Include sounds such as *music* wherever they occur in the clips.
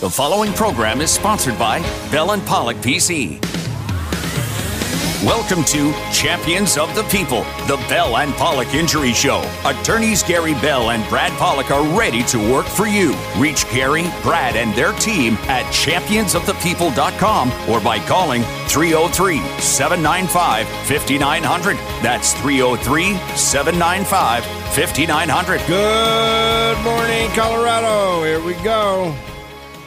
The following program is sponsored by Bell and Pollock PC. Welcome to Champions of the People, the Bell and Pollock Injury Show. Attorneys Gary Bell and Brad Pollock are ready to work for you. Reach Gary, Brad, and their team at championsofthepeople.com or by calling 303 795 5900. That's 303 795 5900. Good morning, Colorado. Here we go.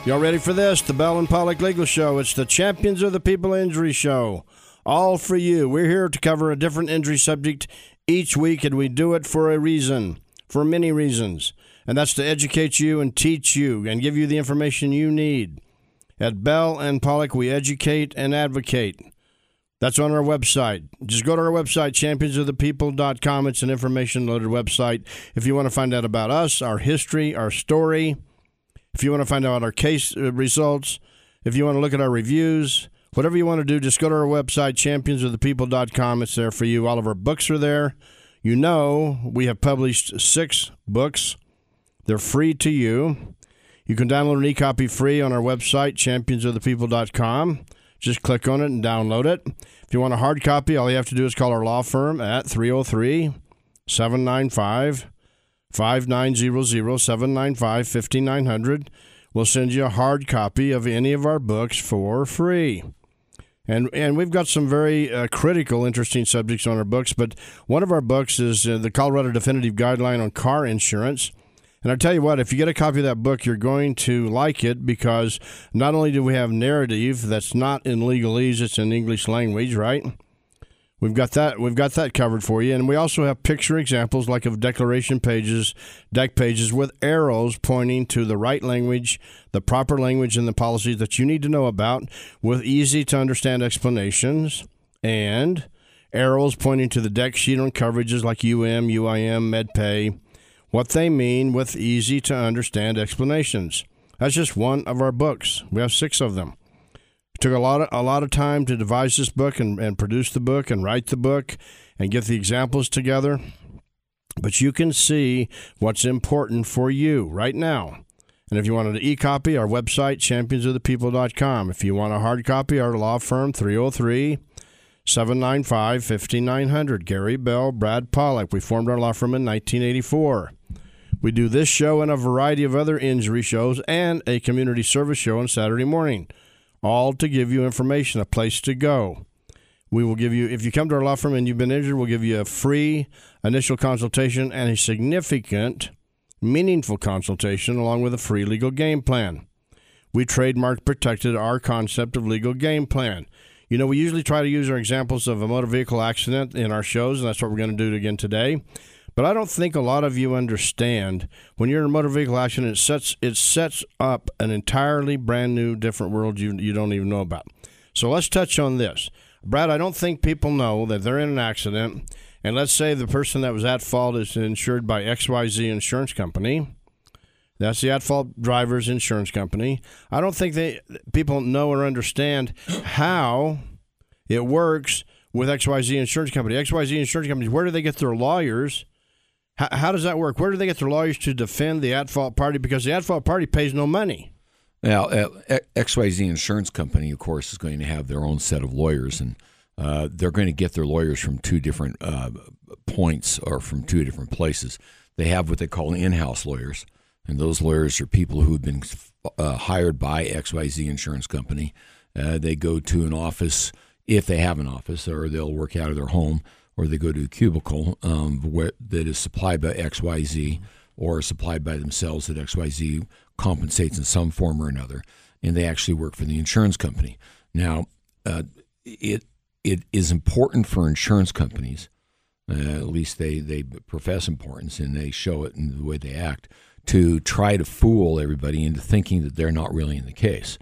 Y'all ready for this? The Bell and Pollock Legal Show. It's the Champions of the People Injury Show all for you. We're here to cover a different injury subject each week, and we do it for a reason, for many reasons. And that's to educate you and teach you and give you the information you need. At Bell and Pollock, we educate and advocate. That's on our website. Just go to our website, championsofthepeople.com. It's an information loaded website. If you want to find out about us, our history, our story, if you want to find out our case uh, results, if you want to look at our reviews, whatever you want to do, just go to our website, championsofthepeople.com. It's there for you. All of our books are there. You know, we have published six books. They're free to you. You can download an e copy free on our website, championsofthepeople.com. Just click on it and download it. If you want a hard copy, all you have to do is call our law firm at 303 795 5900 795 5900. We'll send you a hard copy of any of our books for free. And and we've got some very uh, critical, interesting subjects on our books. But one of our books is uh, the Colorado Definitive Guideline on Car Insurance. And I tell you what, if you get a copy of that book, you're going to like it because not only do we have narrative that's not in legalese, it's in English language, right? We've got that. We've got that covered for you, and we also have picture examples like of declaration pages, deck pages with arrows pointing to the right language, the proper language, and the policies that you need to know about, with easy to understand explanations, and arrows pointing to the deck sheet on coverages like UM, UIM, MedPay, what they mean with easy to understand explanations. That's just one of our books. We have six of them took a lot of a lot of time to devise this book and, and produce the book and write the book and get the examples together. But you can see what's important for you right now. And if you want an e copy, our website, championsofthepeople.com. If you want a hard copy, our law firm, 303 795 5900. Gary Bell, Brad Pollock. We formed our law firm in 1984. We do this show and a variety of other injury shows and a community service show on Saturday morning all to give you information, a place to go. We will give you, if you come to our law firm and you've been injured, we'll give you a free initial consultation and a significant, meaningful consultation along with a free legal game plan. We trademark protected our concept of legal game plan. You know, we usually try to use our examples of a motor vehicle accident in our shows, and that's what we're going to do again today. But I don't think a lot of you understand when you're in a motor vehicle accident, it sets it sets up an entirely brand new, different world you you don't even know about. So let's touch on this, Brad. I don't think people know that they're in an accident, and let's say the person that was at fault is insured by XYZ Insurance Company. That's the at-fault driver's insurance company. I don't think they people know or understand how it works with XYZ Insurance Company. XYZ Insurance Companies, where do they get their lawyers how, how does that work? Where do they get their lawyers to defend the at fault party? Because the at fault party pays no money. Now, XYZ Insurance Company, of course, is going to have their own set of lawyers, and uh, they're going to get their lawyers from two different uh, points or from two different places. They have what they call in house lawyers, and those lawyers are people who have been uh, hired by XYZ Insurance Company. Uh, they go to an office if they have an office, or they'll work out of their home or they go to a cubicle um, where, that is supplied by XYZ or supplied by themselves that XYZ compensates in some form or another, and they actually work for the insurance company. Now, uh, it it is important for insurance companies, uh, at least they, they profess importance and they show it in the way they act, to try to fool everybody into thinking that they're not really in the case.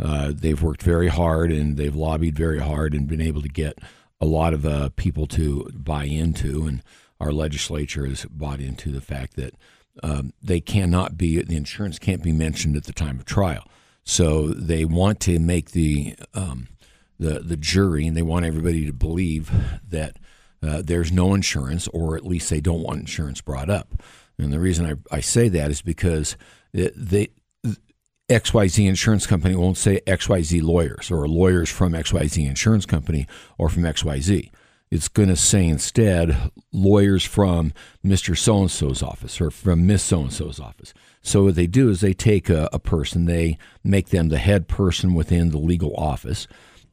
Uh, they've worked very hard and they've lobbied very hard and been able to get a lot of uh, people to buy into, and our legislature has bought into the fact that um, they cannot be the insurance can't be mentioned at the time of trial. So they want to make the um, the the jury, and they want everybody to believe that uh, there's no insurance, or at least they don't want insurance brought up. And the reason I, I say that is because it, they XYZ insurance company won't say XYZ lawyers or lawyers from XYZ insurance company or from XYZ. It's going to say instead lawyers from Mr. So and so's office or from Miss So and so's office. So what they do is they take a, a person, they make them the head person within the legal office,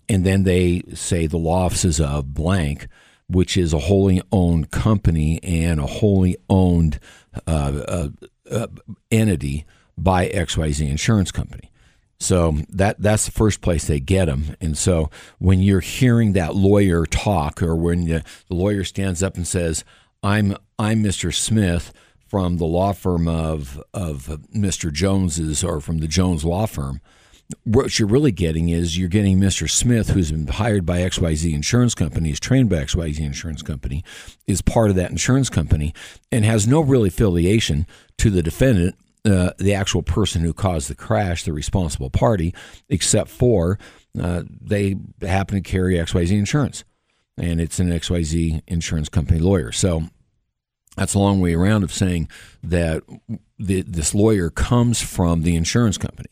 and then they say the law offices of blank, which is a wholly owned company and a wholly owned uh, uh, uh, entity by XYZ Insurance Company. So that that's the first place they get them. And so when you're hearing that lawyer talk, or when the, the lawyer stands up and says, "I'm I'm Mr. Smith from the law firm of of Mr. Jones's or from the Jones law firm," what you're really getting is you're getting Mr. Smith, who's been hired by XYZ Insurance Company, is trained by XYZ Insurance Company, is part of that insurance company, and has no real affiliation to the defendant uh, the actual person who caused the crash, the responsible party, except for uh, they happen to carry XYZ insurance. And it's an XYZ insurance company lawyer. So that's a long way around of saying that the, this lawyer comes from the insurance company.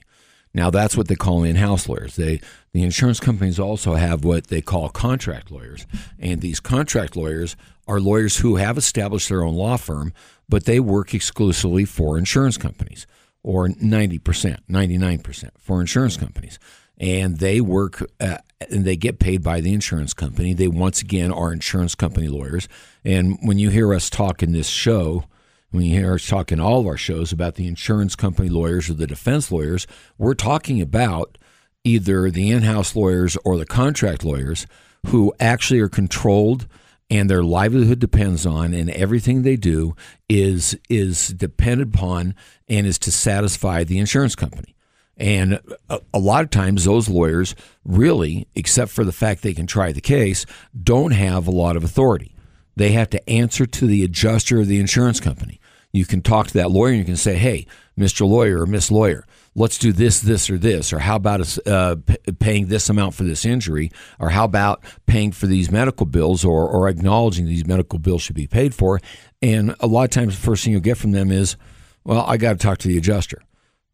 Now that's what they call in-house lawyers. They the insurance companies also have what they call contract lawyers, and these contract lawyers are lawyers who have established their own law firm, but they work exclusively for insurance companies, or 90%, 99% for insurance companies. And they work uh, and they get paid by the insurance company. They once again are insurance company lawyers. And when you hear us talk in this show, when you hear us talk in all of our shows about the insurance company lawyers or the defense lawyers, we're talking about either the in house lawyers or the contract lawyers who actually are controlled and their livelihood depends on and everything they do is is dependent upon and is to satisfy the insurance company. And a, a, lot of times those lawyers really except for the fact they can try the case don't have a lot of authority. They have to answer to the adjuster of the insurance company. You can talk to that lawyer and you can say hey mr lawyer or miss lawyer let's do this, this, or this, or how about uh, paying this amount for this injury, or how about paying for these medical bills, or, or acknowledging these medical bills should be paid for. And a lot of times, the first thing you'll get from them is, well, I got to talk to the adjuster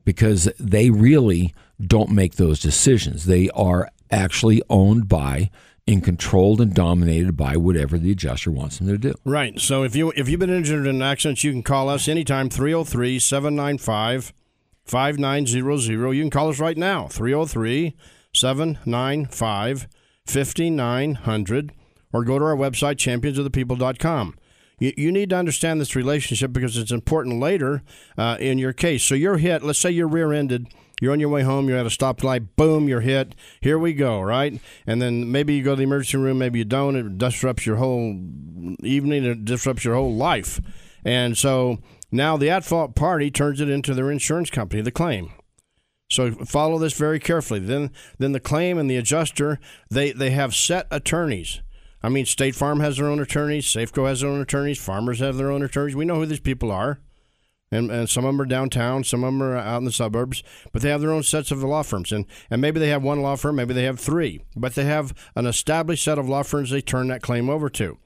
because they really don't make those decisions. They are actually owned by and controlled and dominated by whatever the adjuster wants them to do. Right. So if you if you've been injured in an accident, you can call us anytime 303 795 5900. You can call us right now, 303 795 5900, or go to our website, championsofthepeople.com. You, you need to understand this relationship because it's important later uh, in your case. So you're hit, let's say you're rear ended. You're on your way home, you're at a stoplight, boom, you're hit. Here we go, right? And then maybe you go to the emergency room, maybe you don't. It disrupts your whole evening, it disrupts your whole life. And so now, the at fault party turns it into their insurance company, the claim. So follow this very carefully. Then, then the claim and the adjuster they they have set attorneys. I mean, State Farm has their own attorneys, Safeco has their own attorneys, farmers have their own attorneys. We know who these people are, and and some of them are downtown, some of them are out in the suburbs, but they have their own sets of law firms, and and maybe they have one law firm, maybe they have three, but they have an established set of law firms they turn that claim over to.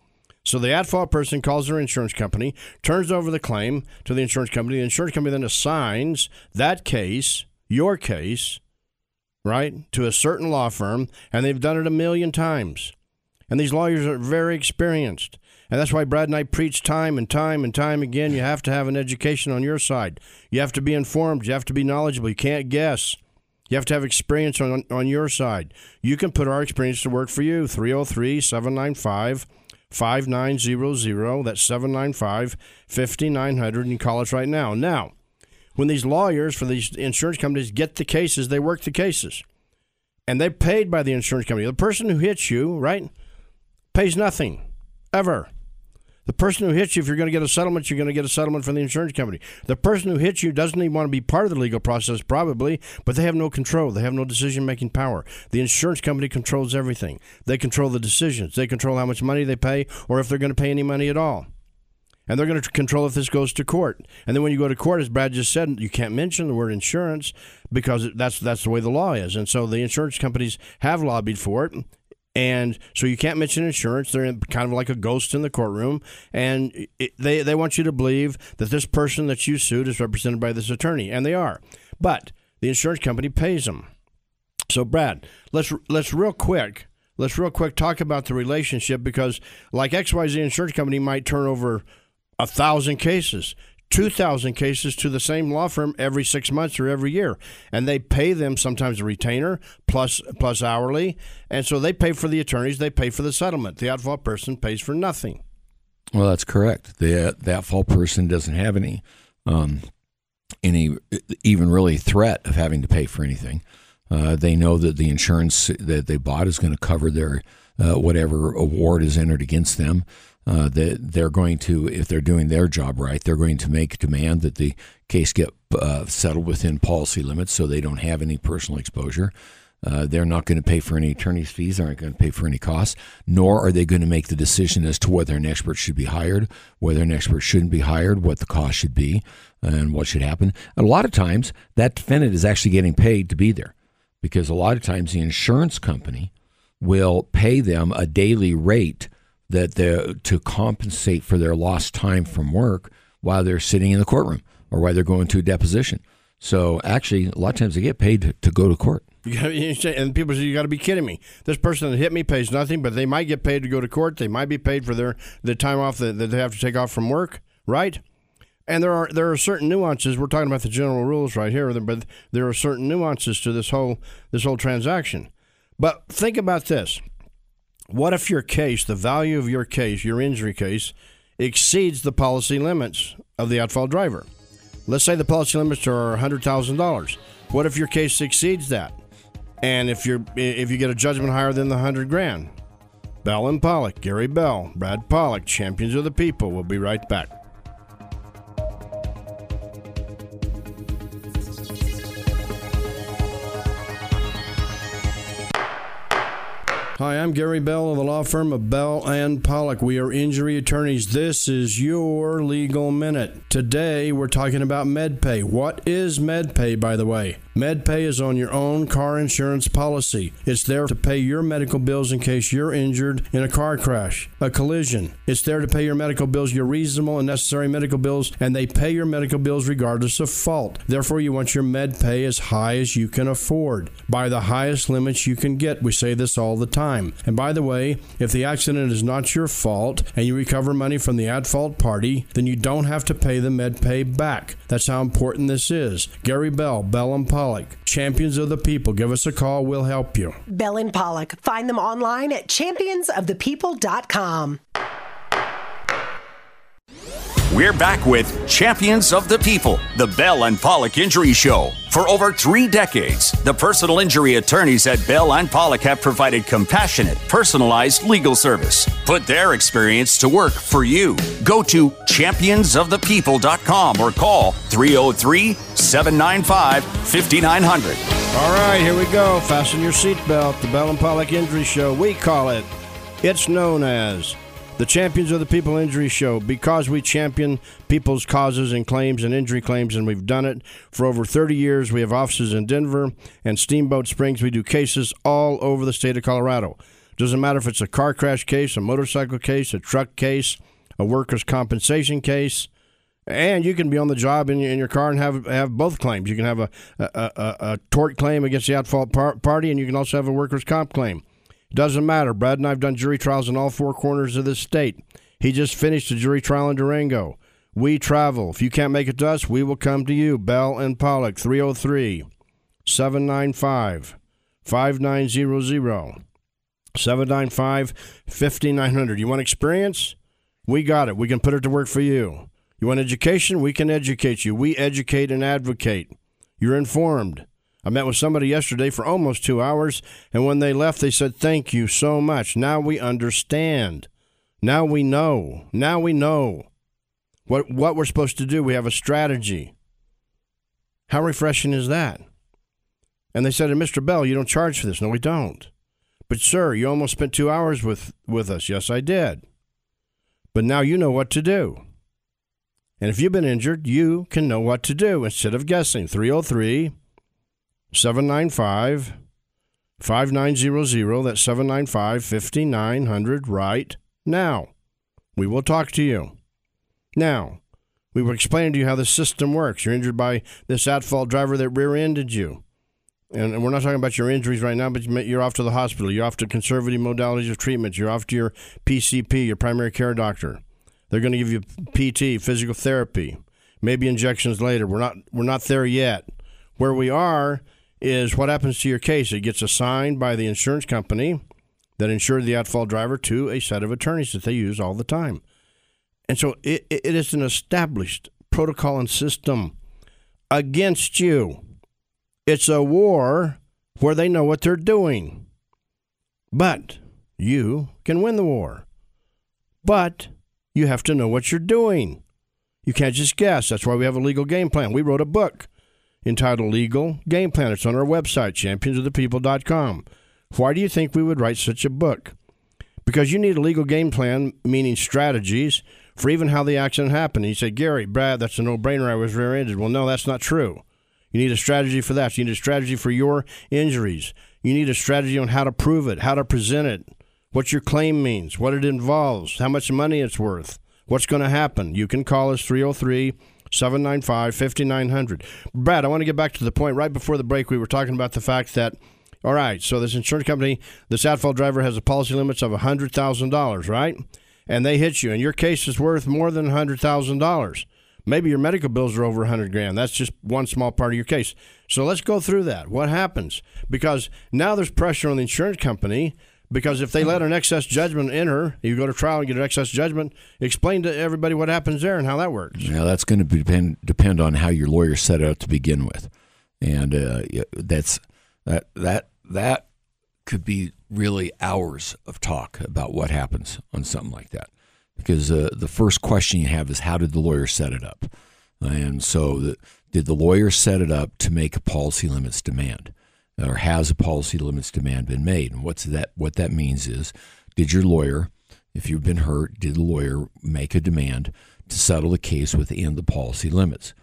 So the at fault person calls their insurance company, turns over the claim to the insurance company. The insurance company then assigns that case, your case, right, to a certain law firm, and they've done it a million times. And these lawyers are very experienced. And that's why Brad and I preach time and time and time again you have to have an education on your side. You have to be informed. You have to be knowledgeable. You can't guess. You have to have experience on, on your side. You can put our experience to work for you. 303 795 5900. That's 795 5900. And call us right now. Now, when these lawyers for these insurance companies get the cases, they work the cases. And they're paid by the insurance company. The person who hits you, right, pays nothing, ever. The person who hits you, if you're going to get a settlement, you're going to get a settlement from the insurance company. The person who hits you doesn't even want to be part of the legal process, probably, but they have no control. They have no decision making power. The insurance company controls everything. They control the decisions. They control how much money they pay or if they're going to pay any money at all. And they're going to control if this goes to court. And then when you go to court, as Brad just said, you can't mention the word insurance because that's that's the way the law is. And so the insurance companies have lobbied for it and so you can't mention insurance. They're kind of like a ghost in the courtroom, and it, they they want you to believe that this person that you sued is represented by this attorney, and they are. But the insurance company pays them. So, Brad, let's let's real quick let's real quick talk about the relationship because, like XYZ Insurance Company might turn over a thousand cases. 2,000 cases to the same law firm every six months or every year. And they pay them sometimes a retainer plus, plus hourly. And so they pay for the attorneys, they pay for the settlement. The fault person pays for nothing. Well, that's correct. The, the at fault person doesn't have any, um, any even really threat of having to pay for anything. Uh, they know that the insurance that they bought is going to cover their uh, whatever award is entered against them uh, that they're going to, if they're doing their job right, they're going to make demand that the case get uh, settled within policy limits so they don't have any personal exposure. Uh, they're not going to pay for any attorney's fees, aren't going to pay for any costs, nor are they going to make the decision as to whether an expert should be hired, whether an expert shouldn't be hired, what the cost should be, and what should happen. And a lot of times, that defendant is actually getting paid to be there because a lot of times the insurance company will pay them a daily rate that they to compensate for their lost time from work while they're sitting in the courtroom or while they're going to a deposition. So actually, a lot of times they get paid to, to go to court. *laughs* and people say, "You got to be kidding me! This person that hit me pays nothing, but they might get paid to go to court. They might be paid for their the time off that, that they have to take off from work, right?" And there are there are certain nuances. We're talking about the general rules right here, but there are certain nuances to this whole this whole transaction. But think about this: what if your case, the value of your case, your injury case, exceeds the policy limits of the at fault driver? Let's say the policy limits are $100,000. What if your case exceeds that? And if you if you get a judgment higher than the 100 grand? Bell and Pollock, Gary Bell, Brad Pollock, champions of the people. We'll be right back. Hi, I'm Gary Bell of the law firm of Bell and Pollock. We are injury attorneys. This is your legal minute. Today we're talking about MedPay. What is MedPay, by the way? MedPay is on your own car insurance policy. It's there to pay your medical bills in case you're injured in a car crash, a collision. It's there to pay your medical bills, your reasonable and necessary medical bills, and they pay your medical bills regardless of fault. Therefore, you want your MedPay as high as you can afford. By the highest limits you can get. We say this all the time. And by the way, if the accident is not your fault and you recover money from the at fault party, then you don't have to pay the MedPay back. That's how important this is. Gary Bell, Bell and Pollock, champions of the people. Give us a call. We'll help you. Bell and Pollock. Find them online at championsofthepeople.com. We're back with Champions of the People, the Bell and Pollock Injury Show. For over three decades, the personal injury attorneys at Bell and Pollock have provided compassionate, personalized legal service. Put their experience to work for you. Go to championsofthepeople.com or call 303 795 5900. All right, here we go. Fasten your seatbelt. The Bell and Pollock Injury Show. We call it, it's known as the Champions of the People Injury Show because we champion people's causes and claims and injury claims, and we've done it for over 30 years. We have offices in Denver and Steamboat Springs. We do cases all over the state of Colorado. Doesn't matter if it's a car crash case, a motorcycle case, a truck case, a workers' compensation case. And you can be on the job in your, in your car and have have both claims. You can have a a, a, a tort claim against the at fault par- party, and you can also have a workers' comp claim. Doesn't matter. Brad and I have done jury trials in all four corners of this state. He just finished a jury trial in Durango. We travel. If you can't make it to us, we will come to you. Bell and Pollock, 303 795 5900. 795 5900. You want experience? We got it. We can put it to work for you. You want education? We can educate you. We educate and advocate. You're informed. I met with somebody yesterday for almost two hours, and when they left, they said, Thank you so much. Now we understand. Now we know. Now we know what, what we're supposed to do. We have a strategy. How refreshing is that? And they said, Mr. Bell, you don't charge for this. No, we don't. But, sir, you almost spent two hours with, with us. Yes, I did. But now you know what to do. And if you've been injured, you can know what to do instead of guessing. 303 795 5900. That's 795 5900 right now. We will talk to you. Now, We will explain to you how the system works. You're injured by this at fault driver that rear ended you. And we're not talking about your injuries right now, but you're off to the hospital. You're off to conservative modalities of treatment. You're off to your PCP, your primary care doctor. They're going to give you PT, physical therapy, maybe injections later. We're not we're not there yet. Where we are is what happens to your case. It gets assigned by the insurance company that insured the at-fault driver to a set of attorneys that they use all the time. And so it, it is an established protocol and system against you. It's a war where they know what they're doing. But you can win the war. But you have to know what you're doing. You can't just guess. That's why we have a legal game plan. We wrote a book entitled Legal Game Plan. It's on our website, championsofthepeople.com. Why do you think we would write such a book? Because you need a legal game plan, meaning strategies, for even how the accident happened. And you say, Gary, Brad, that's a no brainer. I was rear ended. Well, no, that's not true. You need a strategy for that. You need a strategy for your injuries. You need a strategy on how to prove it, how to present it, what your claim means, what it involves, how much money it's worth, what's going to happen. You can call us 303 795 5900. Brad, I want to get back to the point right before the break. We were talking about the fact that, all right, so this insurance company, this at fault driver has a policy limits of $100,000, right? And they hit you, and your case is worth more than $100,000. Maybe your medical bills are over 100 grand. That's just one small part of your case. So let's go through that. What happens? Because now there's pressure on the insurance company because if they let an excess judgment enter, you go to trial and get an excess judgment. Explain to everybody what happens there and how that works. Yeah, that's going to depend depend on how your lawyer set it up to begin with, and uh, that's that that that could be really hours of talk about what happens on something like that, because uh, the first question you have is how did the lawyer set it up, and so the, did the lawyer set it up to make a policy limits demand? Or has a policy limits demand been made? And what's that? What that means is, did your lawyer, if you've been hurt, did the lawyer make a demand to settle the case within the policy limits?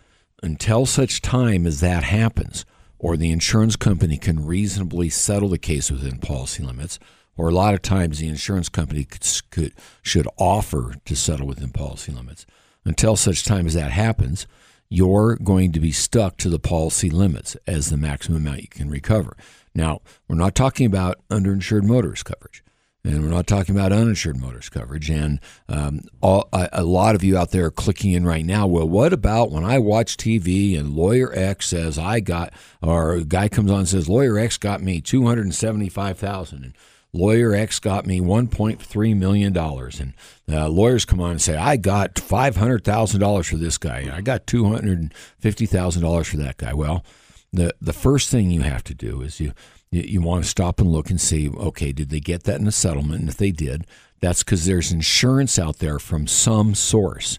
Until such time as that happens, or the insurance company can reasonably settle the case within policy limits, or a lot of times the insurance company could, could, should offer to settle within policy limits. Until such time as that happens, you're going to be stuck to the policy limits as the maximum amount you can recover. Now, we're not talking about underinsured motorist coverage. And we're not talking about uninsured motorist coverage. And um, all, a, a, lot of you out there are clicking in right now. Well, what about when I watch TV and lawyer X says I got, or a guy comes on and says lawyer X got me two hundred and seventy-five thousand, and lawyer X got me $1.3 million. And uh, lawyers come on and say, I got $500,000 for this guy. I got $250,000 for that guy. Well, the, the first thing you have to do is you, you, want to stop and look and see, okay, did they get that in a settlement? And if they did, that's because there's insurance out there from some source,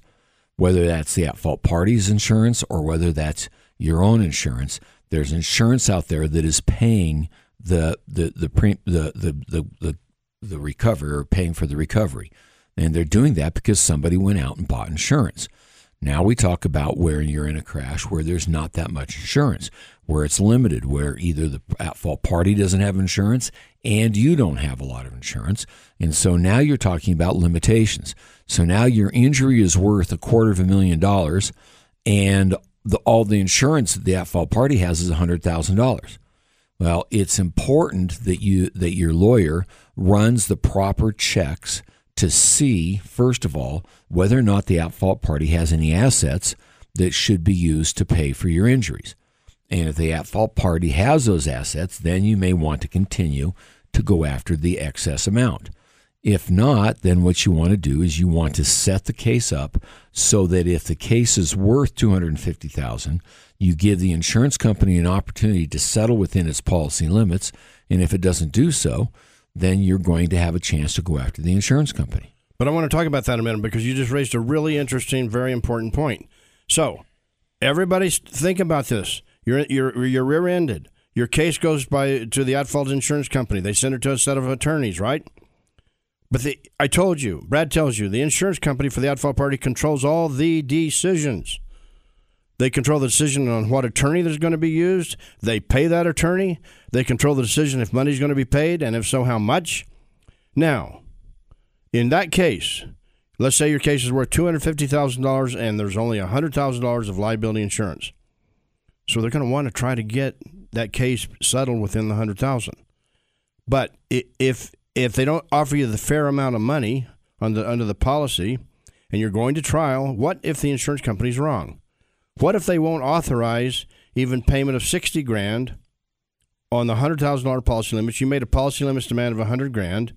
whether that's the at fault party's insurance or whether that's your own insurance. There's insurance out there that is paying the the the pre, the, the the the the or paying for the recovery, and they're doing that because somebody went out and bought insurance. Now we talk about where you're in a crash where there's not that much insurance, where it's limited, where either the at fault party doesn't have insurance and you don't have a lot of insurance. And so now you're talking about limitations. So now your injury is worth a quarter of a million dollars and the, all the insurance that the at fault party has is $100,000. Well, it's important that you that your lawyer runs the proper checks to see first of all whether or not the at-fault party has any assets that should be used to pay for your injuries. And if the at-fault party has those assets, then you may want to continue to go after the excess amount. If not, then what you want to do is you want to set the case up so that if the case is worth 250,000, you give the insurance company an opportunity to settle within its policy limits. And if it doesn't do so, then you're going to have a chance to go after the insurance company. But I want to talk about that a minute because you just raised a really interesting, very important point. So, everybody think about this. You're, you're, you're rear ended. Your case goes by to the at fault insurance company. They send it to a set of attorneys, right? But the, I told you, Brad tells you, the insurance company for the at fault party controls all the decisions. They control the decision on what attorney there's going to be used. They pay that attorney. They control the decision if money's going to be paid, and if so, how much. Now, in that case, Let's say your case is worth $250,000 and there's only $100,000 of liability insurance. So they're going to want to try to get that case settled within the 100,000. But if if they don't offer you the fair amount of money under under the policy and you're going to trial, what if the insurance company's wrong? What if they won't authorize even payment of 60 grand on the $100,000 policy limits? You made a policy limits demand of 100 grand.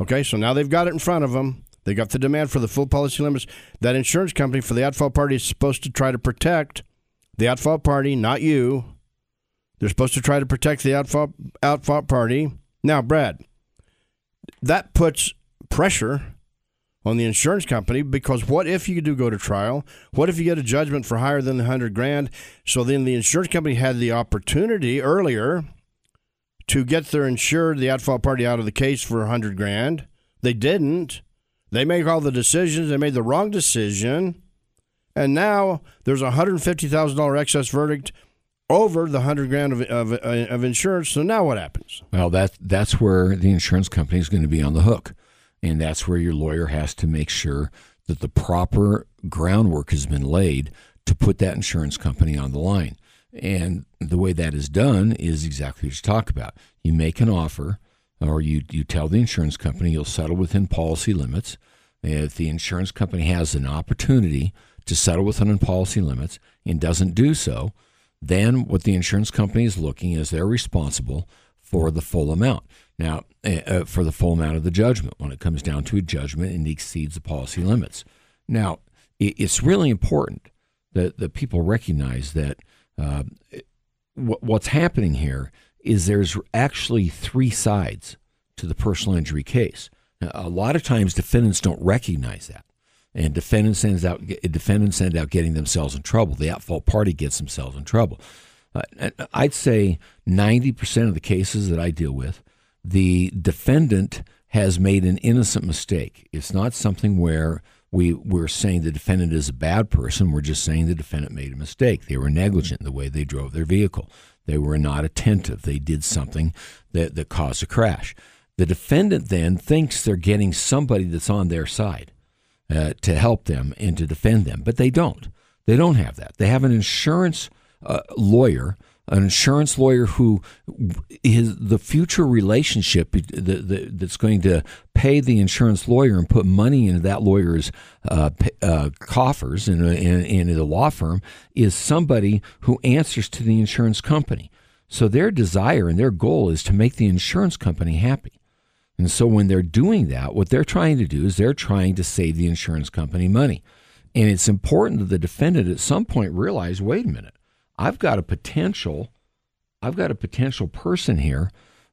Okay, so now they've got it in front of them. They got the demand for the full policy limits. That insurance company for the fault party is supposed to try to protect the fault party, not you. They're supposed to try to protect the at fault, party. Now, Brad, that puts pressure on the insurance company because what if you do go to trial? What if you get a judgment for higher than the hundred grand? So then the insurance company had the opportunity earlier to get their insured, the at fault party, out of the case for a hundred grand. They didn't. They make all the decisions. They made the wrong decision. And now there's a $150,000 excess verdict over the 100 grand of, of, uh, of, insurance. So now what happens? Well, that, that's where the insurance company is going to be on the hook. And that's where your lawyer has to make sure that the proper groundwork has been laid to put that insurance company on the line. And the way that is done is exactly what you talk about. You make an offer, or you, you tell the insurance company you'll settle within policy limits. If the insurance company has an opportunity to settle within policy limits and doesn't do so, then what the insurance company is looking is they're responsible for the full amount. Now, uh, for the full amount of the judgment when it comes down to a judgment and exceeds the policy limits. Now, it's really important that, that people recognize that uh, what's happening here is there's actually three sides to the personal injury case. Now, a lot of times defendants don't recognize that. And defendants ends out defendants end out getting themselves in trouble. The at fault party gets themselves in trouble. Uh, I'd say 90% of the cases that I deal with, the defendant has made an innocent mistake. It's not something where we, we're saying the defendant is a bad person. We're just saying the defendant made a mistake. They were negligent in the way they drove their vehicle. They were not attentive. They did something that, that caused a crash. The defendant then thinks they're getting somebody that's on their side uh, to help them and to defend them, but they don't. They don't have that. They have an insurance uh, lawyer, an insurance lawyer who is the future relationship that's going to pay the insurance lawyer and put money into that lawyer's uh, uh, coffers in, in, in the law firm is somebody who answers to the insurance company. So their desire and their goal is to make the insurance company happy. And so when they're doing that, what they're trying to do is they're trying to save the insurance company money. And it's important that the defendant at some point realize, wait a minute, I've got a potential, I've got a potential person here,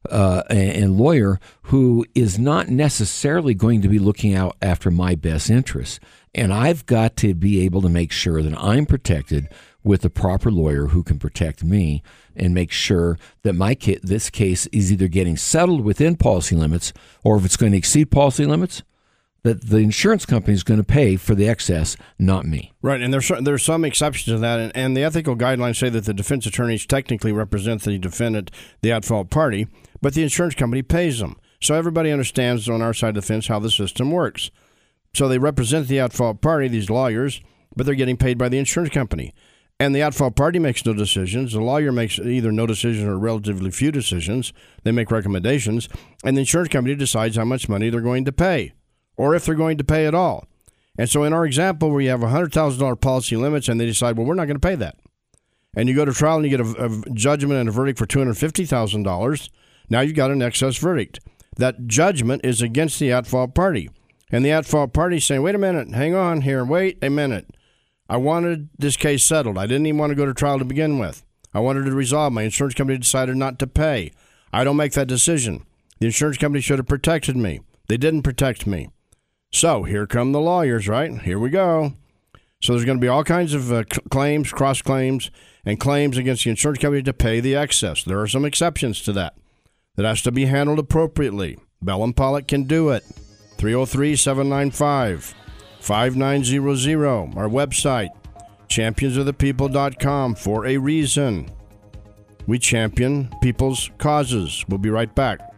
uh, and lawyer who is not necessarily going to be looking out after my best interests. And I've got to be able to make sure that I'm protected with a proper lawyer who can protect me and make sure that my ca- this case is either getting settled within policy limits or if it's going to exceed policy limits that the insurance company is going to pay for the excess, not me. Right, and there's there's some exceptions to that, and, and the ethical guidelines say that the defense attorneys technically represent the defendant, the at fault party, but the insurance company pays them. So everybody understands on our side of the fence how the system works. So they represent the at fault party, these lawyers, but they're getting paid by the insurance company. And the at fault party makes no decisions. The lawyer makes either no decisions or relatively few decisions. They make recommendations. And the insurance company decides how much money they're going to pay or if they're going to pay at all. And so, in our example, where you have $100,000 policy limits and they decide, well, we're not going to pay that. And you go to trial and you get a, a judgment and a verdict for $250,000. Now you've got an excess verdict. That judgment is against the at fault party. And the at fault party is saying, wait a minute, hang on here, wait a minute. I wanted this case settled. I didn't even want to go to trial to begin with. I wanted to resolve. My insurance company decided not to pay. I don't make that decision. The insurance company should have protected me. They didn't protect me. So here come the lawyers, right? Here we go. So there's going to be all kinds of uh, claims, cross claims, and claims against the insurance company to pay the excess. There are some exceptions to that. That has to be handled appropriately. Bell and Pollock can do it. 303 795 5900. Our website, championsofthepeople.com, for a reason. We champion people's causes. We'll be right back.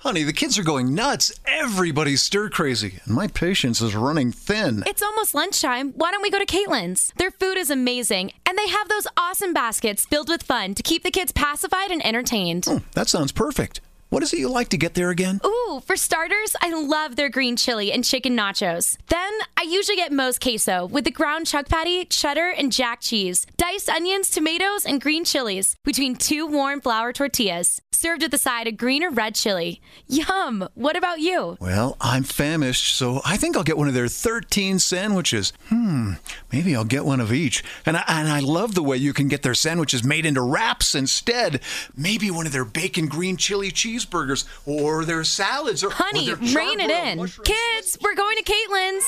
Honey, the kids are going nuts. Everybody's stir crazy, and my patience is running thin. It's almost lunchtime. Why don't we go to Caitlin's? Their food is amazing, and they have those awesome baskets filled with fun to keep the kids pacified and entertained. Oh, that sounds perfect. What is it you like to get there again? Ooh, for starters, I love their green chili and chicken nachos. Then I usually get Moe's queso with the ground chuck patty, cheddar, and jack cheese, diced onions, tomatoes, and green chilies between two warm flour tortillas, served with a side of green or red chili. Yum! What about you? Well, I'm famished, so I think I'll get one of their 13 sandwiches. Hmm, maybe I'll get one of each. And I, and I love the way you can get their sandwiches made into wraps instead. Maybe one of their bacon green chili cheeseburgers or their salads or Honey, or their rein it in. mushroom Kids, we're going to Caitlin's.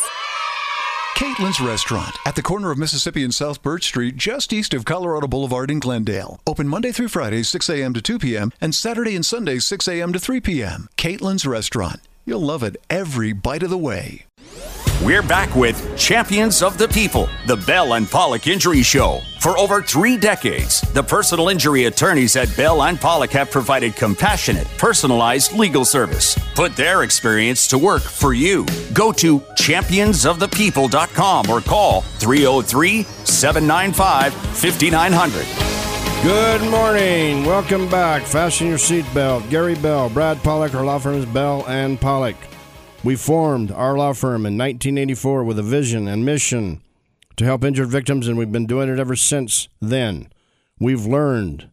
Caitlin's Restaurant at the corner of Mississippi and South Birch Street, just east of Colorado Boulevard in Glendale. Open Monday through Friday, 6 a.m. to 2 p.m., and Saturday and Sunday, 6 a.m. to 3 p.m. Caitlin's Restaurant. You'll love it every bite of the way. We're back with Champions of the People, the Bell and Pollock Injury Show. For over three decades, the personal injury attorneys at Bell and Pollock have provided compassionate, personalized legal service. Put their experience to work for you. Go to championsofthepeople.com or call 303 795 5900. Good morning. Welcome back. Fasten your seatbelt. Gary Bell, Brad Pollock, our law firm is Bell and Pollock. We formed our law firm in 1984 with a vision and mission to help injured victims, and we've been doing it ever since then. We've learned.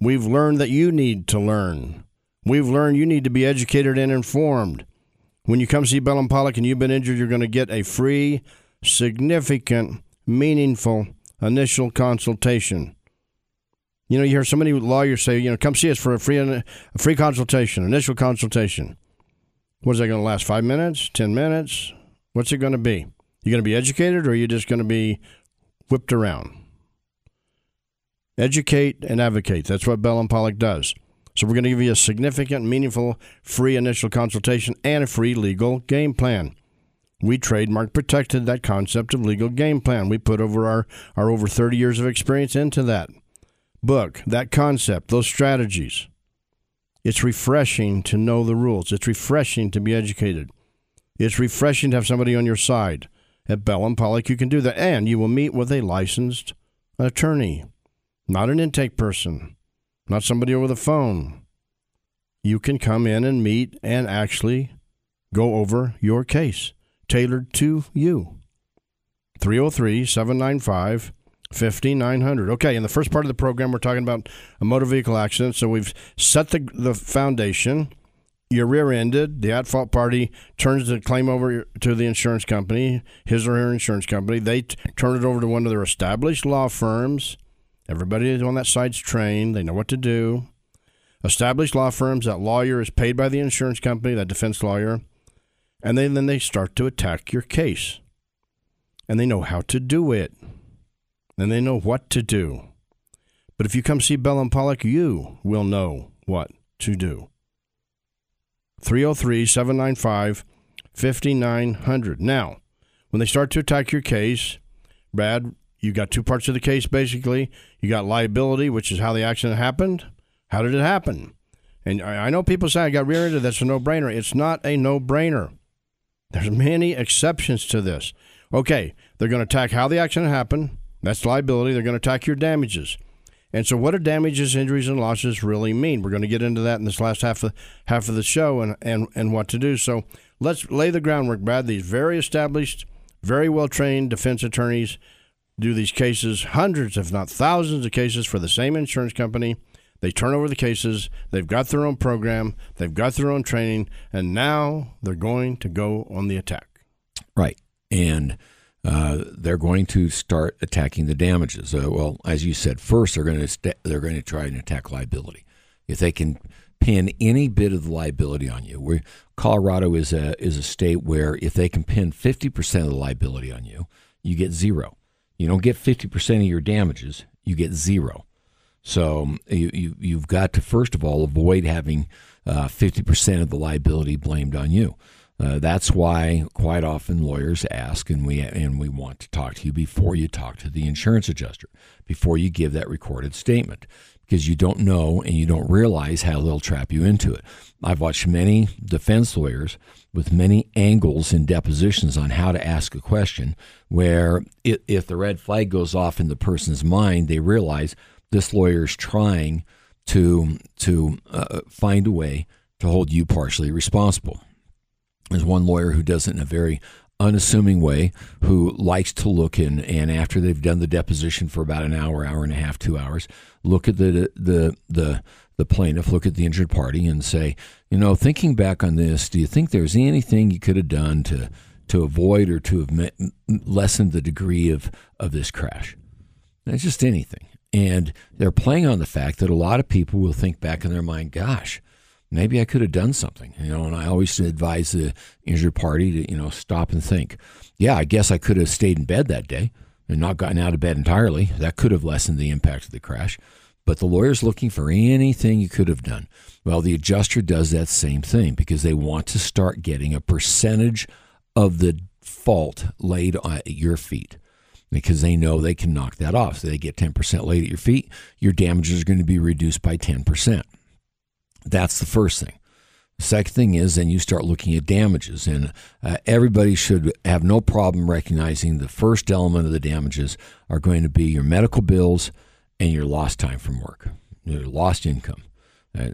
We've learned that you need to learn. We've learned you need to be educated and informed. When you come see Bell and Pollock and you've been injured, you're going to get a free, significant, meaningful initial consultation. You know, you hear so many lawyers say, you know, come see us for a free a free consultation, initial consultation. What is that going to last? Five minutes? Ten minutes? What's it going to be? You going to be educated, or are you just going to be whipped around? Educate and advocate. That's what Bell and Pollock does. So we're going to give you a significant, meaningful, free initial consultation and a free legal game plan. We trademark protected that concept of legal game plan. We put over our, our over 30 years of experience into that book, that concept, those strategies. It's refreshing to know the rules. It's refreshing to be educated. It's refreshing to have somebody on your side. At Bell and Pollock, you can do that. And you will meet with a licensed attorney, not an intake person, not somebody over the phone. You can come in and meet and actually go over your case tailored to you. 303 795 5900. Okay, in the first part of the program, we're talking about a motor vehicle accident. So we've set the, the foundation. You're rear ended. The at fault party turns the claim over to the insurance company, his or her insurance company. They t- turn it over to one of their established law firms. Everybody on that side's trained, they know what to do. Established law firms, that lawyer is paid by the insurance company, that defense lawyer, and then, then they start to attack your case. And they know how to do it and they know what to do. But if you come see Bell and Pollock, you will know what to do. 303 795 5900. Now, when they start to attack your case, Brad, you got two parts of the case basically. You got liability, which is how the accident happened. How did it happen? And I know people say I got rear ended. That's a no brainer. It's not a no brainer. There's many exceptions to this. Okay, they're going to attack how the accident happened that's liability. They're going to attack your damages. And so, what do damages, injuries, and losses really mean? We're going to get into that in this last half of half of the show, and and and what to do. So, let's lay the groundwork, Brad. These very established, very well trained defense attorneys do these cases, hundreds, if not thousands, of cases for the same insurance company. They turn over the cases. They've got their own program. They've got their own training, and now they're going to go on the attack. Right, and uh, they're going to start attacking the damages. Uh, well, as you said, first they're going to st- they're going to try and attack liability. If they can pin any bit of the liability on you, we Colorado is a is a state where if they can pin fifty percent of the liability on you, you get zero. You don't get fifty percent of your damages; you get zero. So you, you you've got to first of all avoid having uh, fifty percent of the liability blamed on you. Uh, that's why quite often lawyers ask, and we and we want to talk to you before you talk to the insurance adjuster, before you give that recorded statement, because you don't know and you don't realize how they'll trap you into it. I've watched many defense lawyers with many angles and depositions on how to ask a question where it, if the red flag goes off in the person's mind, they realize this lawyer is trying to to uh, find a way to hold you partially responsible. There's one lawyer who does it in a very unassuming way who likes to look in and after they've done the deposition for about an hour, hour and a half, two hours, look at the the the the plaintiff, look at the injured party, and say, you know, thinking back on this, do you think there's anything you could have done to to avoid or to have met, lessened the degree of of this crash? it's just anything, and they're playing on the fact that a lot of people will think back in their mind, gosh, maybe I could have done something, you know. And I always advise the injured party to, you know, stop and think. Yeah, I guess I could have stayed in bed that day and not gotten out of bed entirely. That could have lessened the impact of the crash. But the lawyer's looking for anything you could have done. Well, the adjuster does that same thing because they want to start getting a percentage of the fault laid at your feet because they know they can knock that off. So they get 10% laid at your feet, your damages are going to be reduced by 10%. That's the first thing. Second thing is then you start looking at damages, and uh, everybody should have no problem recognizing the first element of the damages are going to be your medical bills and your lost time from work, your lost income. Uh,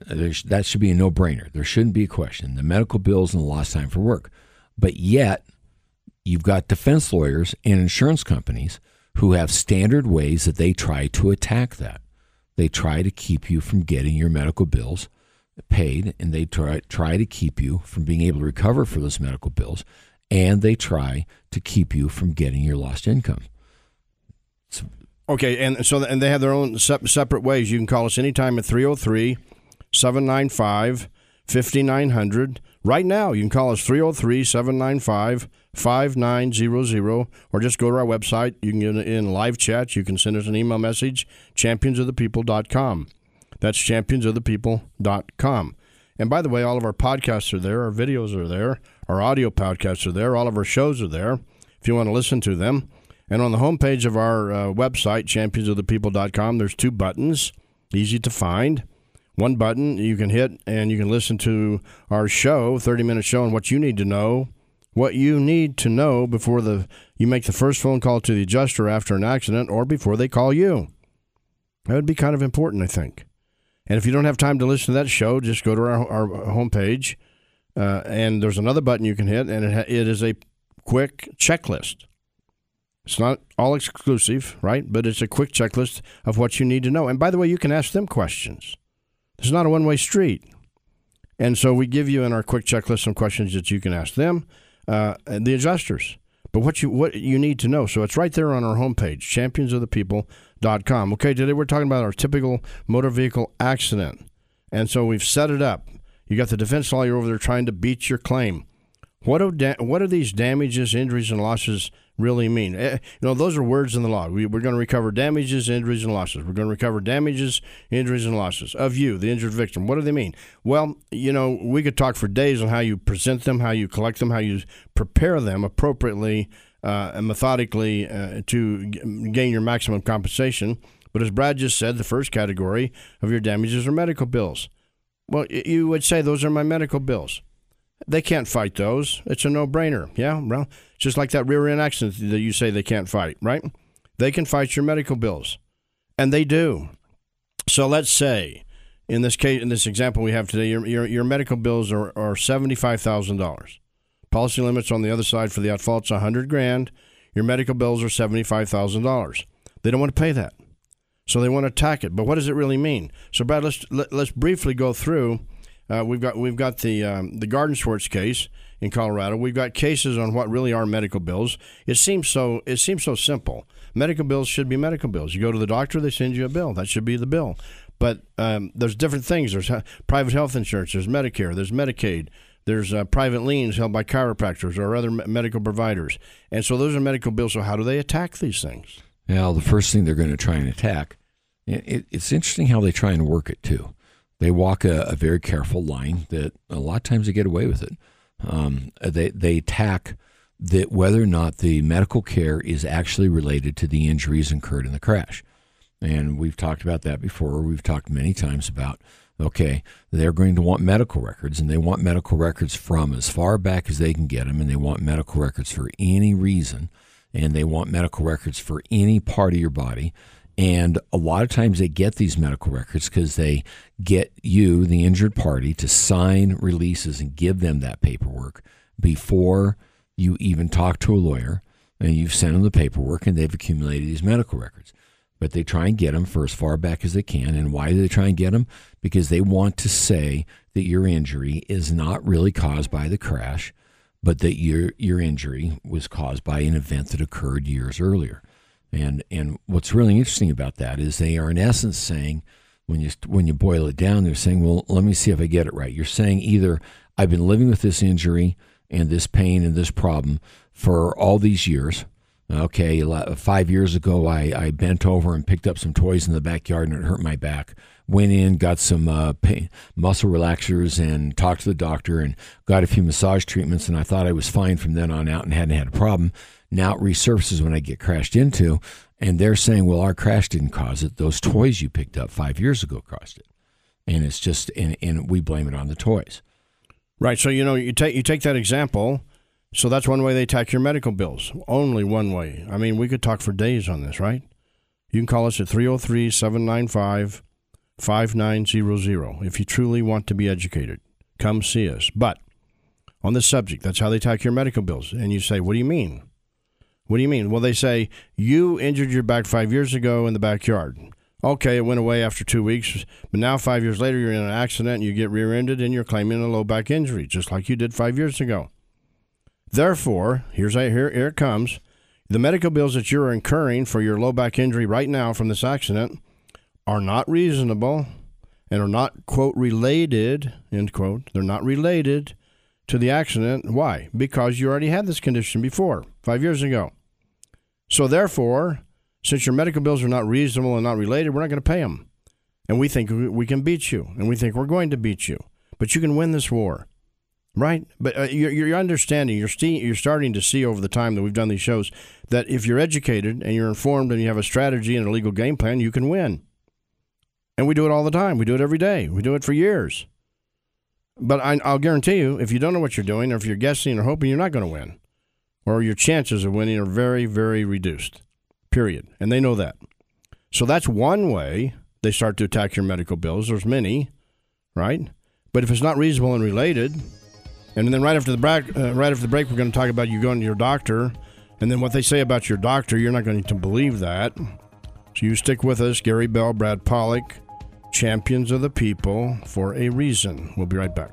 that should be a no brainer. There shouldn't be a question. The medical bills and the lost time for work. But yet, you've got defense lawyers and insurance companies who have standard ways that they try to attack that. They try to keep you from getting your medical bills paid and they try, try to keep you from being able to recover for those medical bills and they try to keep you from getting your lost income. So, okay, and so and they have their own separate ways. You can call us anytime at 303 795 5900. Right now, you can call us 303 795 5900 or just go to our website. You can get in live chat. You can send us an email message, championsofthepeople.com. That's championsofthepeople.com. And by the way, all of our podcasts are there, our videos are there, our audio podcasts are there, all of our shows are there if you want to listen to them. And on the homepage of our uh, website, championsofthepeople.com, there's two buttons, easy to find. One button you can hit and you can listen to our show, 30 minute show, on what you need to know, what you need to know before the you make the first phone call to the adjuster after an accident or before they call you. That would be kind of important, I think. And if you don't have time to listen to that show, just go to our, our homepage, uh, and there's another button you can hit, and it, it is a quick checklist. It's not all exclusive, right? But it's a quick checklist of what you need to know. And by the way, you can ask them questions. It's not a one way street. And so we give you in our quick checklist some questions that you can ask them, uh, the adjusters. But what you what you need to know. So it's right there on our homepage, championsofthepeople.com. Okay, today we're talking about our typical motor vehicle accident. And so we've set it up. You got the defense lawyer over there trying to beat your claim. What do, da- what do these damages, injuries, and losses really mean? Eh, you know, those are words in the law. We, we're going to recover damages, injuries, and losses. We're going to recover damages, injuries, and losses of you, the injured victim. What do they mean? Well, you know, we could talk for days on how you present them, how you collect them, how you prepare them appropriately uh, and methodically uh, to g- gain your maximum compensation. But as Brad just said, the first category of your damages are medical bills. Well, you would say those are my medical bills. They can't fight those. It's a no brainer. Yeah, well, just like that rear end accident that you say they can't fight, right? They can fight your medical bills, and they do. So let's say, in this case, in this example we have today, your your, your medical bills are, are seventy five thousand dollars. Policy limits on the other side for the at fault's a hundred grand. Your medical bills are seventy five thousand dollars. They don't want to pay that, so they want to attack it. But what does it really mean? So, Brad, let's let, us let us briefly go through uh, we've got we've got the um, the Gardenswartz case in Colorado. We've got cases on what really are medical bills. It seems so it seems so simple. Medical bills should be medical bills. You go to the doctor, they send you a bill. That should be the bill. But um, there's different things. There's private health insurance. There's Medicare. There's Medicaid. There's uh, private liens held by chiropractors or other medical providers. And so those are medical bills. So how do they attack these things? Well, the first thing they're going to try and attack. It, it's interesting how they try and work it too they walk a, a, very careful line that a lot of times they get away with it. Um, they they attack that whether or not the medical care is actually related to the injuries incurred in the crash. And we've talked about that before. We've talked many times about okay, they're going to want medical records, and they want medical records from as far back as they can get them, and they want medical records for any reason, and they want medical records for any part of your body. And a lot of times they get these medical records because they get you, the injured party, to sign releases and give them that paperwork before you even talk to a lawyer. And you've sent them the paperwork and they've accumulated these medical records. But they try and get them for as far back as they can. And why do they try and get them? Because they want to say that your injury is not really caused by the crash, but that your, your injury was caused by an event that occurred years earlier. And and what's really interesting about that is they are in essence saying when you when you boil it down, they're saying, well, let me see if I get it right. You're saying either I've been living with this injury and this pain and this problem for all these years. Okay, five years ago, I, I bent over and picked up some toys in the backyard and it hurt my back. Went in, got some uh, pain, muscle relaxers, and talked to the doctor and got a few massage treatments. And I thought I was fine from then on out and hadn't had a problem. Now it resurfaces when I get crashed into, and they're saying, well, our crash didn't cause it. Those toys you picked up five years ago caused it. And it's just, and, and we blame it on the toys. Right. So, you know, you take, you take that example. So that's one way they attack your medical bills. Only one way. I mean, we could talk for days on this, right? You can call us at 303 795 5900 if you truly want to be educated. Come see us. But on this subject, that's how they attack your medical bills. And you say, what do you mean? What do you mean? Well, they say you injured your back five years ago in the backyard. Okay, it went away after two weeks, but now five years later you're in an accident and you get rear-ended and you're claiming a low back injury, just like you did five years ago. Therefore, here's here here it comes. The medical bills that you're incurring for your low back injury right now from this accident are not reasonable and are not quote related end quote. They're not related to the accident. Why? Because you already had this condition before, five years ago. So therefore, since your medical bills are not reasonable and not related, we're not going to pay them. And we think we can beat you, and we think we're going to beat you. But you can win this war, right? But uh, you're, you're, understanding, you're, you're starting to see over the time that we've done these shows that if you're educated and you're informed and you have a strategy and a legal game plan, you can win. And we do it all the time. We do it every day. We do it for years. But I, will guarantee you, if you don't know what you're doing, or if you're guessing or hoping, you're not going to win or your chances of winning are very, very reduced, period. And they know that. So that's one way they start to attack your medical bills. There's many, right? But if it's not reasonable and related, and then right after the break, uh, right after the break, we're going to talk about you going to your doctor, and then what they say about your doctor, you're not going to believe that. So you stick with us, Gary Bell, Brad Pollock, champions of the people for a reason. We'll be right back.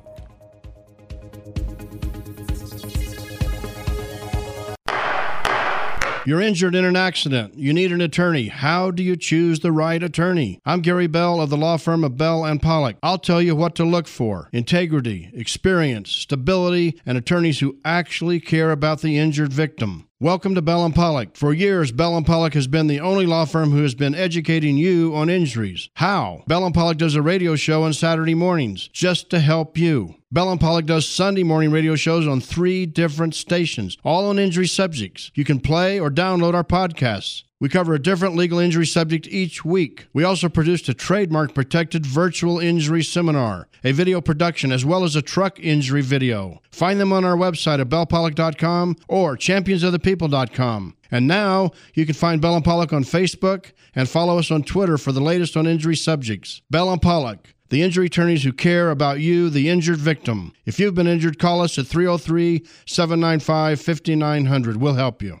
You're injured in an accident. You need an attorney. How do you choose the right attorney? I'm Gary Bell of the law firm of Bell and Pollock. I'll tell you what to look for integrity, experience, stability, and attorneys who actually care about the injured victim. Welcome to Bell and Pollock. For years, Bell and Pollock has been the only law firm who has been educating you on injuries. How? Bell and Pollock does a radio show on Saturday mornings just to help you. Bell and Pollock does Sunday morning radio shows on three different stations, all on injury subjects. You can play or download our podcasts. We cover a different legal injury subject each week. We also produced a trademark protected virtual injury seminar, a video production, as well as a truck injury video. Find them on our website at bellpollock.com or championsofthepeople.com. And now you can find Bell and Pollock on Facebook and follow us on Twitter for the latest on injury subjects. Bell and Pollock, the injury attorneys who care about you, the injured victim. If you've been injured, call us at 303 795 5900. We'll help you.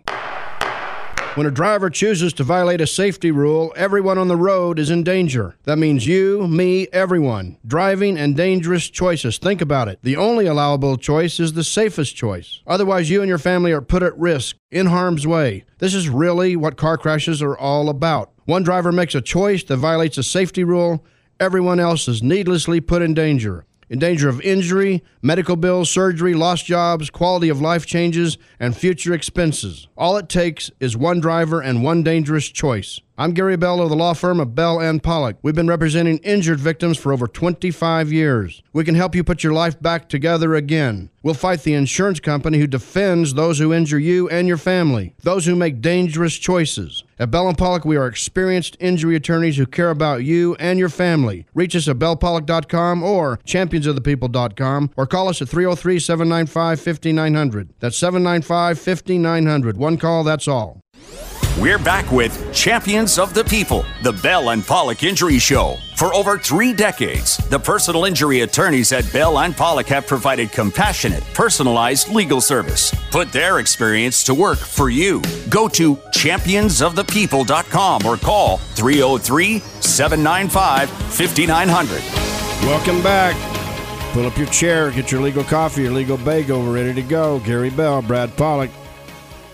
When a driver chooses to violate a safety rule, everyone on the road is in danger. That means you, me, everyone. Driving and dangerous choices. Think about it. The only allowable choice is the safest choice. Otherwise, you and your family are put at risk, in harm's way. This is really what car crashes are all about. One driver makes a choice that violates a safety rule, everyone else is needlessly put in danger in danger of injury, medical bills, surgery, lost jobs, quality of life changes, and future expenses. All it takes is one driver and one dangerous choice. I'm Gary Bell of the law firm of Bell and Pollock. We've been representing injured victims for over 25 years. We can help you put your life back together again. We'll fight the insurance company who defends those who injure you and your family, those who make dangerous choices. At Bell and Pollock, we are experienced injury attorneys who care about you and your family. Reach us at bellpollock.com or championsofthepeople.com or call us at 303 795 5900. That's 795 5900. One call, that's all. We're back with Champions of the People, the Bell and Pollock Injury Show. For over three decades, the personal injury attorneys at Bell and Pollock have provided compassionate, personalized legal service. Put their experience to work for you. Go to championsofthepeople.com or call 303 795 5900. Welcome back. Pull up your chair, get your legal coffee, your legal bagel, ready to go. Gary Bell, Brad Pollock.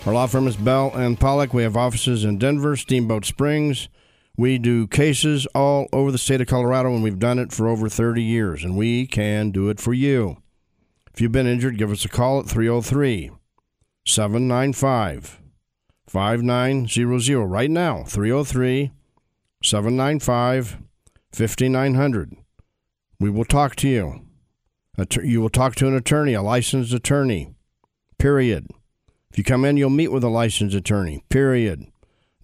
Our law firm is Bell and Pollock. We have offices in Denver, Steamboat Springs. We do cases all over the state of Colorado, and we've done it for over 30 years, and we can do it for you. If you've been injured, give us a call at 303 795 5900. Right now, 303 795 5900. We will talk to you. You will talk to an attorney, a licensed attorney, period. If you come in, you'll meet with a licensed attorney, period.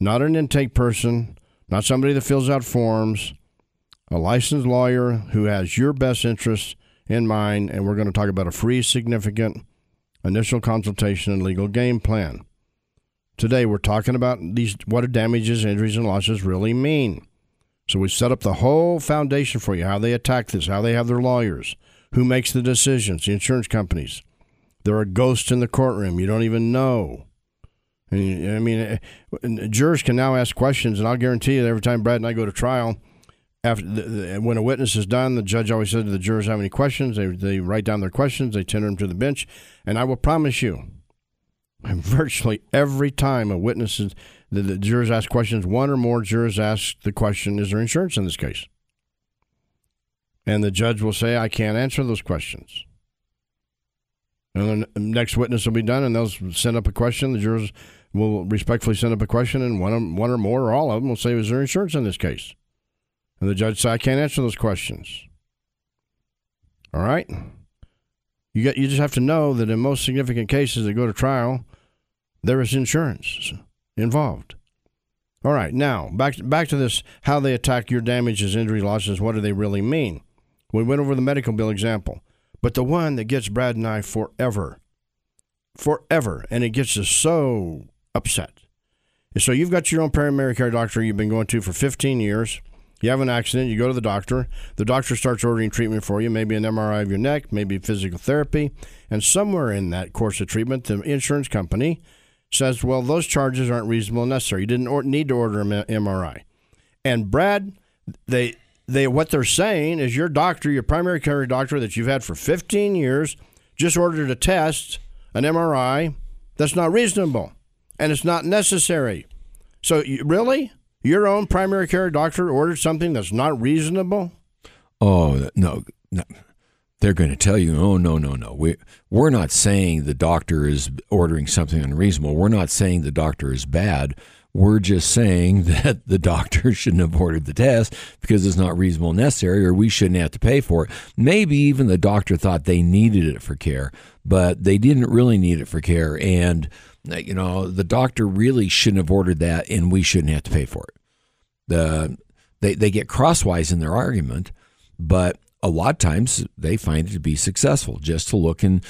Not an intake person, not somebody that fills out forms, a licensed lawyer who has your best interests in mind, and we're going to talk about a free, significant initial consultation and legal game plan. Today, we're talking about these what damages, injuries, and losses really mean. So we set up the whole foundation for you, how they attack this, how they have their lawyers, who makes the decisions, the insurance companies. There are ghosts in the courtroom. You don't even know. I mean, jurors can now ask questions, and I'll guarantee you, every time Brad and I go to trial, after the, the, when a witness is done, the judge always says to the jurors, "Have any questions?" They they write down their questions, they tender them to the bench, and I will promise you, *laughs* virtually every time a witness is, the, the jurors ask questions, one or more jurors ask the question, "Is there insurance in this case?" And the judge will say, "I can't answer those questions." And the next witness will be done, and they'll send up a question. The jurors will respectfully send up a question, and one, one or more or all of them will say, "Is there insurance in this case?" And the judge say, "I can't answer those questions." All right. You got. You just have to know that in most significant cases that go to trial, there is insurance involved. All right. Now back back to this: how they attack your damages, injury, losses. What do they really mean? We went over the medical bill example. But the one that gets Brad and I forever, forever, and it gets us so upset. So you've got your own primary care doctor you've been going to for 15 years. You have an accident, you go to the doctor. The doctor starts ordering treatment for you, maybe an MRI of your neck, maybe physical therapy. And somewhere in that course of treatment, the insurance company says, well, those charges aren't reasonable and necessary. You didn't need to order an MRI. And Brad, they they what they're saying is your doctor, your primary care doctor that you've had for 15 years, just ordered a test, an MRI, that's not reasonable and it's not necessary. So you, really, your own primary care doctor ordered something that's not reasonable? Oh no, no. They're going to tell you, oh no, no, no. We we're not saying the doctor is ordering something unreasonable. We're not saying the doctor is bad. We're just saying *laughs* that the doctor *laughs* shouldn't have ordered the test because it's not reasonable and necessary, or we shouldn't have to pay for it. Maybe even the doctor thought they needed it for care, but they didn't really need it for care. And, uh, you know, the doctor really shouldn't have ordered that, and we shouldn't have to pay for it. The, they, they get crosswise in their argument, but a lot of times they find it to be successful just to look and,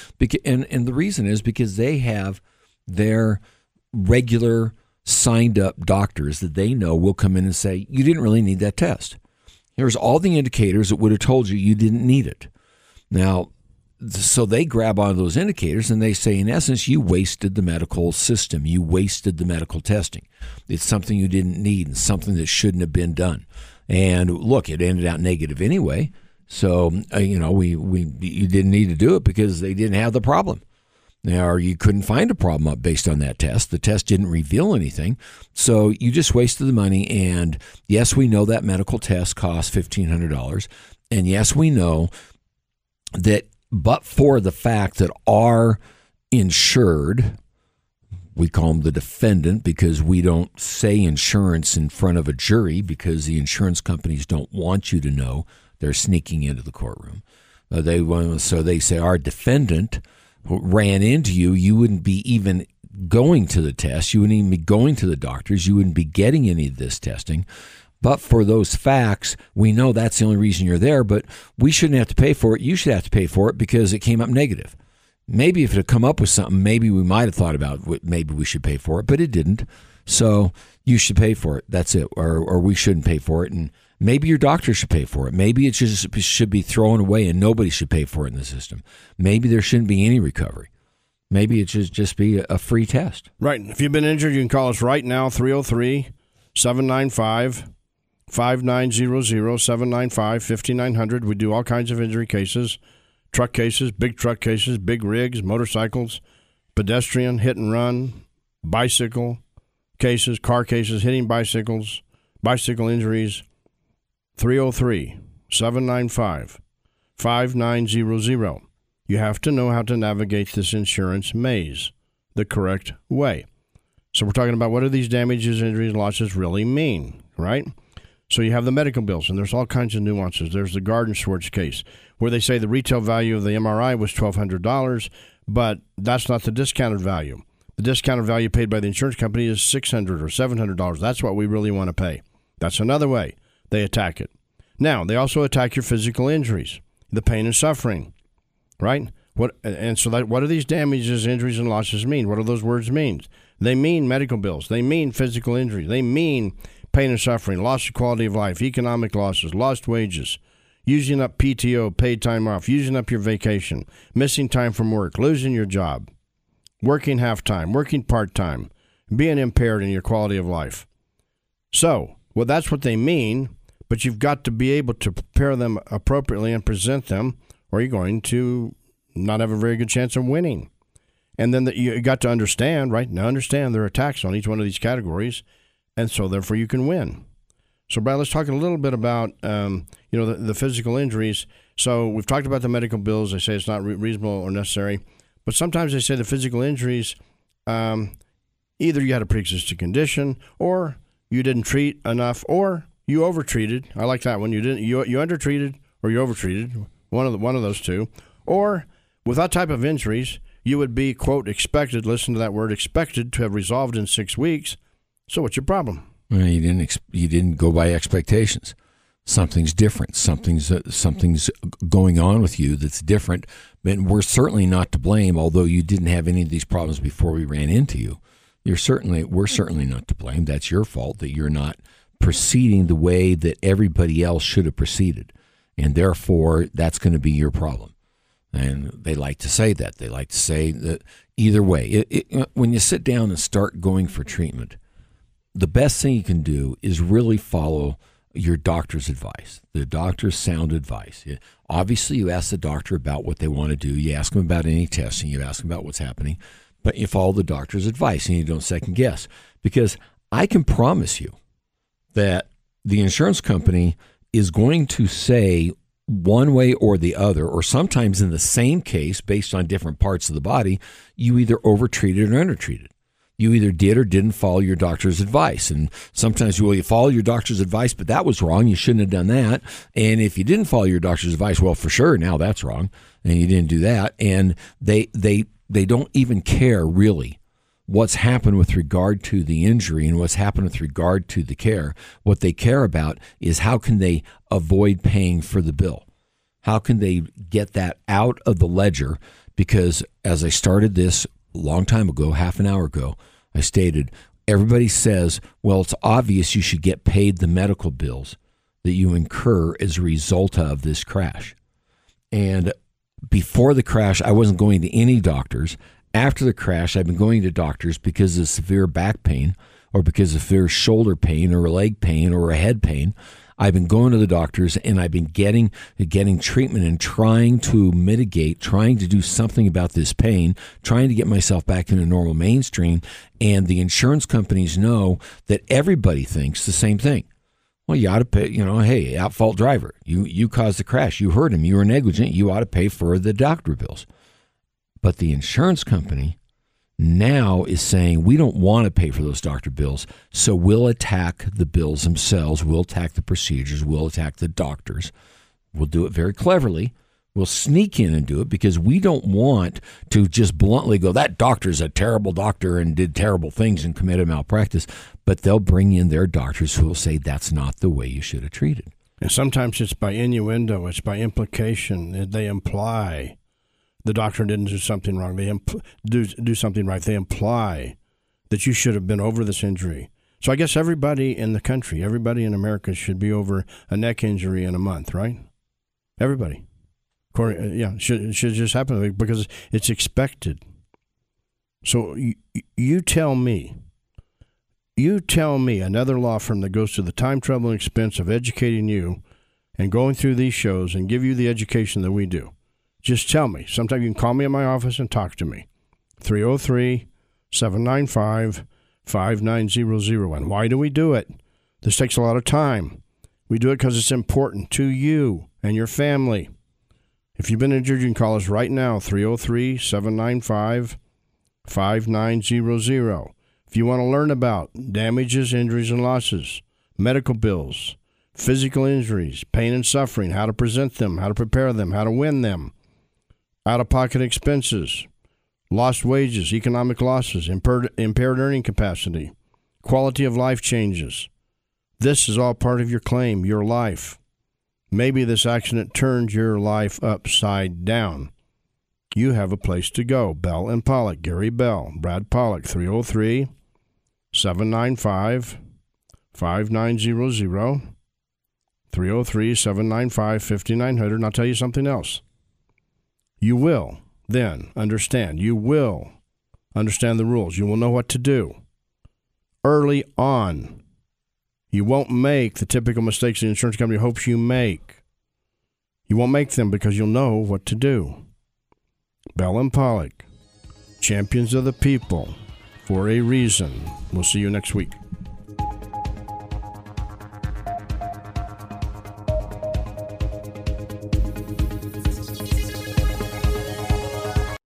and, and the reason is because they have their regular signed up doctors that they know will come in and say, You didn't really need that test. Here's all the indicators that would have told you you didn't need it. Now, so they grab onto those indicators and they say, in essence, you wasted the medical system. You wasted the medical testing. It's something you didn't need and something that shouldn't have been done. And look, it ended out negative anyway. So, uh, you know, we, we you didn't need to do it because they didn't have the problem or you couldn't find a problem up based on that test. The test didn't reveal anything. So you just wasted the money. And yes, we know that medical test costs $1,500. And yes, we know that, but for the fact that our insured, We call them the defendant because we don't say insurance in front of a jury because the insurance companies don't want you to know they're sneaking into the courtroom. Uh, they so they say our defendant ran into you. You wouldn't be even going to the test. You wouldn't even be going to the doctors. You wouldn't be getting any of this testing. But for those facts, we know that's the only reason you're there. But we shouldn't have to pay for it. You should have to pay for it because it came up negative. Maybe if it had come up with something, maybe we might have thought about maybe we should pay for it, but it didn't. So you should pay for it. That's it. Or, or we shouldn't pay for it. And maybe your doctor should pay for it. Maybe it just should be thrown away and nobody should pay for it in the system. Maybe there shouldn't be any recovery. Maybe it should just be a free test. Right. If you've been injured, you can call us right now 303 795 5900 795 5900. We do all kinds of injury cases truck cases, big truck cases, big rigs, motorcycles, pedestrian, hit and run, bicycle cases, car cases, hitting bicycles, bicycle injuries. 303 795 5900. You have to know how to navigate this insurance maze the correct way. So, we're talking about what do these damages, injuries, losses really mean, right? So you have the medical bills, and there's all kinds of nuances. There's the Gardenswartz case, where they say the retail value of the MRI was $1,200, but that's not the discounted value. The discounted value paid by the insurance company is $600 or $700. That's what we really want to pay. That's another way they attack it. Now, they also attack your physical injuries, the pain and suffering, right? What and so that what do these damages, injuries, and losses mean? What do those words mean? They mean medical bills. They mean physical injury. They mean pain and suffering, loss of quality of life, economic losses, lost wages, using up PTO, paid time off, using up your vacation, missing time from work, losing your job, working half time, working part time, being impaired in your quality of life. So, well, that's what they mean, but you've got to be able to prepare them appropriately and present them, or you're going to not have a very good chance of winning. And then the, you got to understand, right? Now, understand there are attacks on each one of these categories and so therefore you can win. So, Brad, let's talk a little bit about um, you know the, the, physical injuries. So we've talked about the medical bills. They say it's not re- reasonable or necessary, but sometimes they say the physical injuries um, either you had a pre-existing condition or you didn't treat enough or you overtreated. I like that one. You didn't you you undertreated or you overtreated. One of the, one of those two. Or with that type of injuries, you would be quote expected. Listen to that word expected to have resolved in six weeks so what's your problem? Well, you didn't ex- you didn't go by expectations. Something's different. Something's uh, something's going on with you that's different. And we're certainly not to blame. Although you didn't have any of these problems before we ran into you, you're certainly we're certainly not to blame. That's your fault that you're not proceeding the way that everybody else should have proceeded, and therefore that's going to be your problem. And they like to say that. They like to say that either way. It, it, when you sit down and start going for treatment, the best thing you can do is really follow your doctor's advice, the doctor's sound advice. Obviously, you ask the doctor about what they want to do. You ask them about any testing. You ask them about what's happening, but you follow the doctor's advice and you don't second guess. Because I can promise you that the insurance company is going to say one way or the other, or sometimes in the same case, based on different parts of the body, you either overtreated or undertreated you either did or didn't follow your doctor's advice. And sometimes, well, you follow your doctor's advice, but that was wrong. You shouldn't have done that. And if you didn't follow your doctor's advice, well, for sure, now that's wrong, and you didn't do that. And they they they don't even care really what's happened with regard to the injury and what's happened with regard to the care. What they care about is how can they avoid paying for the bill. How can they get that out of the ledger? Because as I started this a long time ago, half an hour ago, I stated everybody says, well, it's obvious you should get paid the medical bills that you incur as a result of this crash. And before the crash, I wasn't going to any doctors. After the crash, I've been going to doctors because of severe back pain or because of severe shoulder pain or leg pain or a head pain. I've been going to the doctors and I've been getting getting treatment and trying to mitigate, trying to do something about this pain, trying to get myself back into normal mainstream. And the insurance companies know that everybody thinks the same thing. Well, you ought to pay, you know, hey, at fault driver. You you caused the crash. You hurt him. You were negligent. You ought to pay for the doctor bills. But the insurance company now is saying we don't want to pay for those doctor bills, so we'll attack the bills themselves, we'll attack the procedures, we'll attack the doctors. We'll do it very cleverly. We'll sneak in and do it because we don't want to just bluntly go, that doctor's a terrible doctor and did terrible things and committed malpractice. But they'll bring in their doctors who will say that's not the way you should have treated. And sometimes it's by innuendo, it's by implication. They imply the doctor didn't do something wrong. They do do something right. They imply that you should have been over this injury. So I guess everybody in the country, everybody in America, should be over a neck injury in a month, right? Everybody. According, uh, yeah, should should just happen because it's expected. So you, you tell me, you tell me another law firm that goes to the time, trouble, and expense of educating you and going through these shows and give you the education that we do. Just tell me. Sometimes you can call me in my office and talk to me. 303 795 5900. And why do we do it? This takes a lot of time. We do it because it's important to you and your family. If you've been injured, you can call us right now, 303 795 5900. If you want to learn about damages, injuries, and losses, medical bills, physical injuries, pain and suffering, how to present them, how to prepare them, how to win them, out of pocket expenses, lost wages, economic losses, impaired, impaired earning capacity, quality of life changes. This is all part of your claim, your life. Maybe this accident turned your life upside down. You have a place to go. Bell and Pollock, Gary Bell, Brad Pollock, 303 795 5900. 303 795 5900. And I'll tell you something else. You will then understand. You will understand the rules. You will know what to do early on. You won't make the typical mistakes the insurance company hopes you make. You won't make them because you'll know what to do. Bell and Pollock, champions of the people for a reason. We'll see you next week.